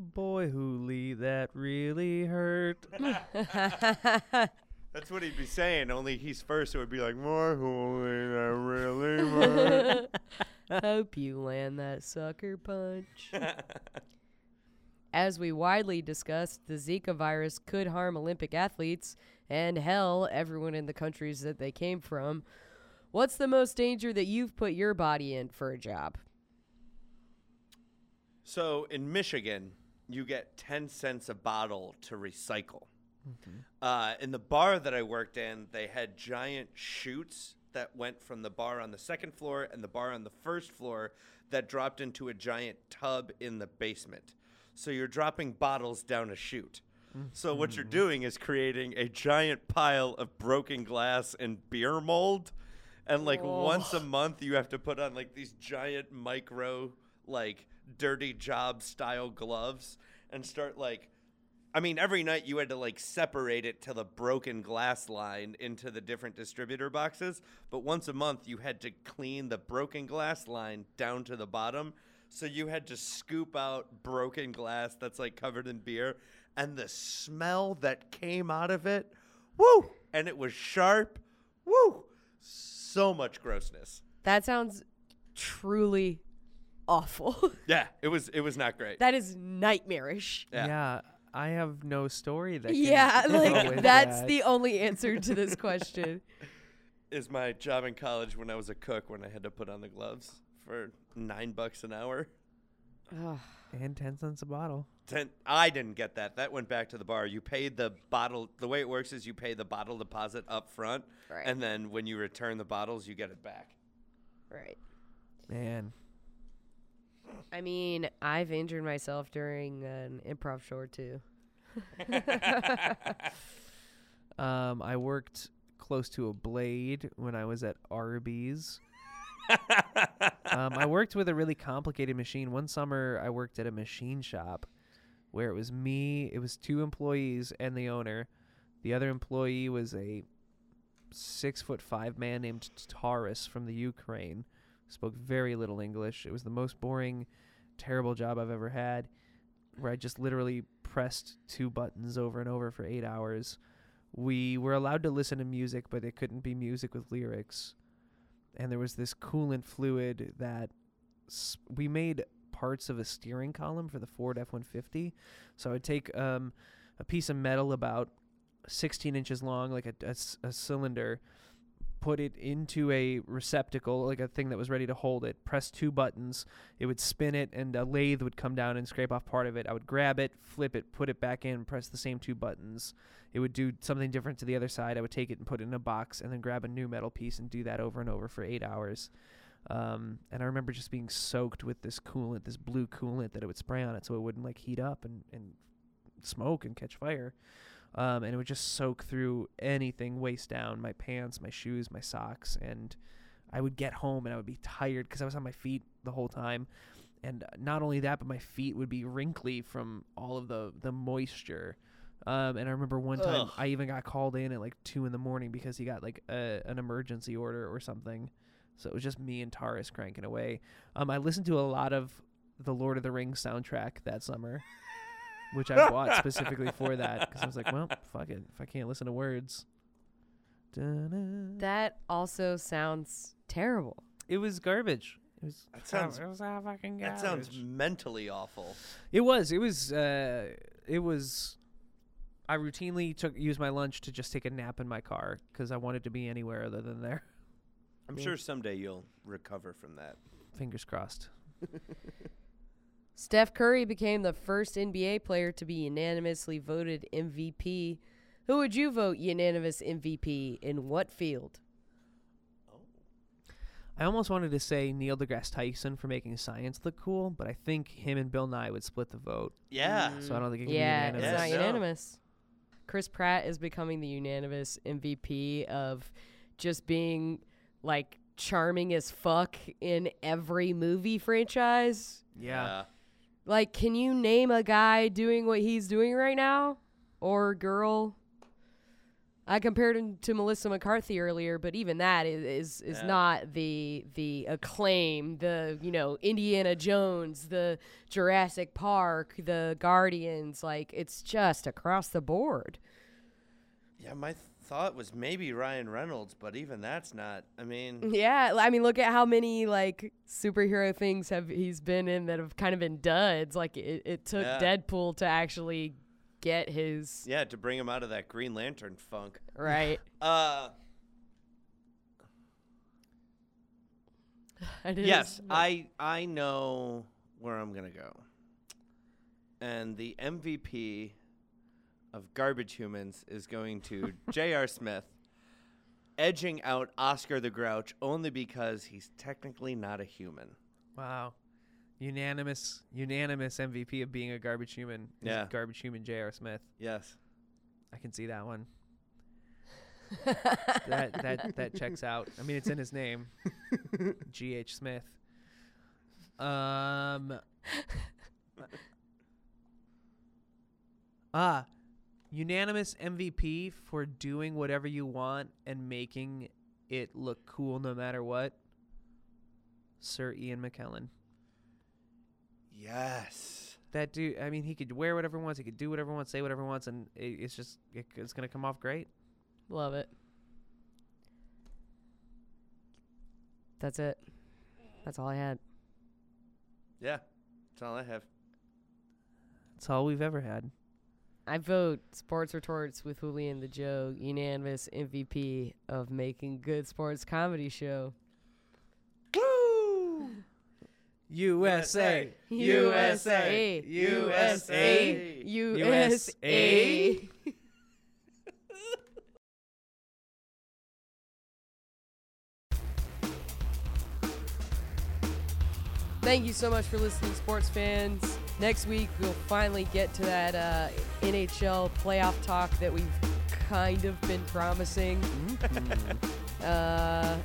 Boy, Hooley, that really hurt. That's what he'd be saying, only he's first, so it'd be like, more holy, that really hurt. Hope you land that sucker punch. As we widely discussed, the Zika virus could harm Olympic athletes and hell, everyone in the countries that they came from. What's the most danger that you've put your body in for a job? So in Michigan, you get 10 cents a bottle to recycle. Uh, in the bar that I worked in, they had giant chutes that went from the bar on the second floor and the bar on the first floor that dropped into a giant tub in the basement. So you're dropping bottles down a chute. So what you're doing is creating a giant pile of broken glass and beer mold. And like once a month you have to put on like these giant micro like dirty job style gloves and start like I mean, every night you had to like separate it to the broken glass line into the different distributor boxes. But once a month, you had to clean the broken glass line down to the bottom. So you had to scoop out broken glass that's like covered in beer. And the smell that came out of it, woo! And it was sharp, woo! So much grossness. That sounds truly awful. Yeah, it was it was not great. that is nightmarish. Yeah. Yeah. I have no story that. Can Yeah, like with that's that. the only answer to this question. is my job in college when I was a cook when I had to put on the gloves for nine bucks an hour. Ugh. and ten cents a bottle. Ten, I didn't get that. That went back to the bar. You paid the bottle. The way it works is you pay the bottle deposit up front, Right. and then when you return the bottles, you get it back. right. Man, I mean, I've injured myself during an improv show or two. um, I worked close to a blade when I was at Arby's. um, I worked with a really complicated machine. One summer, I worked at a machine shop where it was me, it was two employees, and the owner. The other employee was a six foot five man named Taurus from the Ukraine. Spoke very little English. It was the most boring, terrible job I've ever had, where I just literally pressed two buttons over and over for eight hours. We were allowed to listen to music, but it couldn't be music with lyrics. And there was this coolant fluid that s- we made parts of a steering column for the Ford F 150. So I'd take um, a piece of metal about 16 inches long, like a cylinder, put it into a receptacle, like a thing that was ready to hold it, press two buttons, it would spin it, and a lathe would come down and scrape off part of it. I would grab it, flip it, put it back in, press the same two buttons. It would do something different to the other side. I would take it and put it in a box, and then grab a new metal piece and do that over and over for eight hours. Um, and I remember just being soaked with this coolant, this blue coolant that it would spray on it so it wouldn't like heat up and, and smoke and catch fire. Um, and it would just soak through anything waist down my pants, my shoes, my socks. And I would get home and I would be tired because I was on my feet the whole time. And uh, not only that, but my feet would be wrinkly from all of the, the moisture. Um, and I remember one time Ugh. I even got called in at like two in the morning because he got like a, an emergency order or something. So it was just me and Taurus cranking away. Um, I listened to a lot of the Lord of the Rings soundtrack that summer, which I bought specifically for that because I was like, well, fuck it. If I can't listen to words. Da-na. That also sounds terrible. It was garbage. It was. That sounds- It was all fucking That sounds mentally awful. It was. It was. Uh, it was. I routinely took used my lunch to just take a nap in my car because I wanted to be anywhere other than there. I'm Yeah. sure someday you'll recover from that. Fingers crossed. Steph Curry became the first NBA player to be unanimously voted MVP. Who would you vote unanimous MVP in what field? I almost wanted to say Neil deGrasse Tyson for making science look cool, but I think him and Bill Nye would split the vote. Yeah. So I don't think it can yeah, be it's unanimous. not Yeah, no. unanimous. Chris Pratt is becoming the unanimous MVP of just being like charming as fuck in every movie franchise. Yeah. Like, can you name a guy doing what he's doing right now? Or girl? I compared him to Melissa McCarthy earlier, but even that is is, is Yeah. not the the acclaim, the you know Indiana Jones, the Jurassic Park, the Guardians. Like it's just across the board. Yeah, my th- thought was maybe Ryan Reynolds, but even that's not. I mean, Yeah, I mean, look at how many like superhero things have he's been in that have kind of been duds. Like it, it took Yeah. Deadpool to actually get his yeah, to bring him out of that Green Lantern funk. right. Uh, yes, I I know where I'm gonna go. And the MVP of Garbage Humans is going to J.R. Smith, edging out Oscar the Grouch only because he's technically not a human. Wow. Unanimous unanimous MVP of being a garbage human. is Yeah. Garbage human J.R. Smith. Yes. I can see that one. that that that checks out. I mean, it's in his name, G. H. Smith. Um. Ah, unanimous MVP for doing whatever you want and making it look cool no matter what. Sir Ian McKellen. Yes. That dude. I mean, he could wear whatever he wants. He could do whatever he wants, say whatever he wants, and it, it's just it, it's gonna come off great. Love it. That's it. That's all I had. Yeah. That's all I have. That's all we've ever had. I vote Sports Retorts with Julian the Joe unanimous MVP of making good sports comedy show. Woo! USA, USA, USA, USA. Thank you so much for listening, sports fans. Next week, we'll finally get to that uh, NHL playoff talk that we've kind of been promising. uh,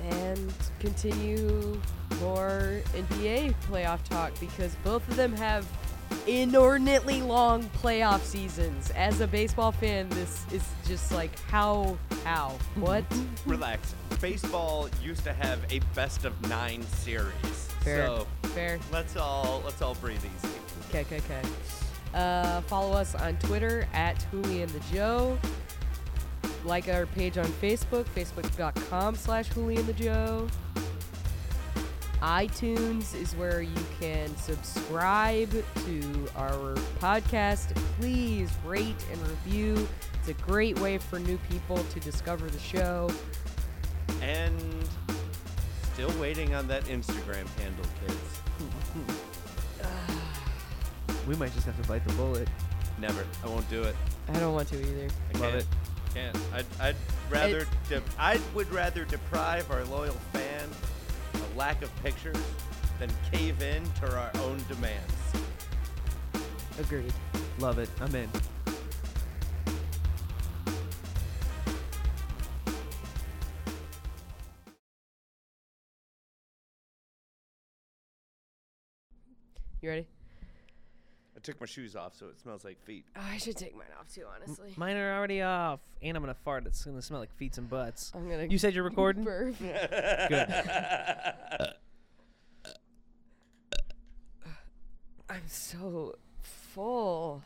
and continue more NBA playoff talk because both of them have inordinately long playoff seasons. As a baseball fan, this is just like how, how, what? Relax. Baseball used to have a best of nine series. Fair, So fair. let's all let's all breathe easy. Okay, okay, okay. Uh, follow us on Twitter at Julian the Joe. Like our page on Facebook, facebook.com slash Julian the Joe. iTunes is where you can subscribe to our podcast. Please rate and review. It's a great way for new people to discover the show. And still waiting on that Instagram handle, kids. We might just have to bite the bullet. Never. I won't do it. I don't want to either. I Love can't. it. Can't. I'd, I'd rather. De- I would rather deprive our loyal fan a lack of pictures than cave in to our own demands. Agreed. Love it. I'm in. You ready? I took my shoes off, so it smells like feet. Oh, I should take mine off too, honestly. Mine are already off, and I'm gonna fart. It's gonna smell like feet and butts. I'm gonna. You said you're recording. burp. Good. I'm so full.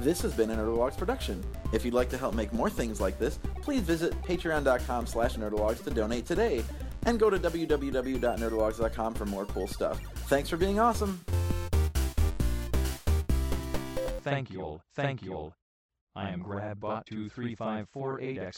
This has been an Nerdalogs production. If you'd like to help make more things like this, please visit patreon.com slash nerdalogs to donate today. And go to www.nerdalogs.com for more cool stuff. Thanks for being awesome. Thank you all, thank you all. I am GrabBot23548X.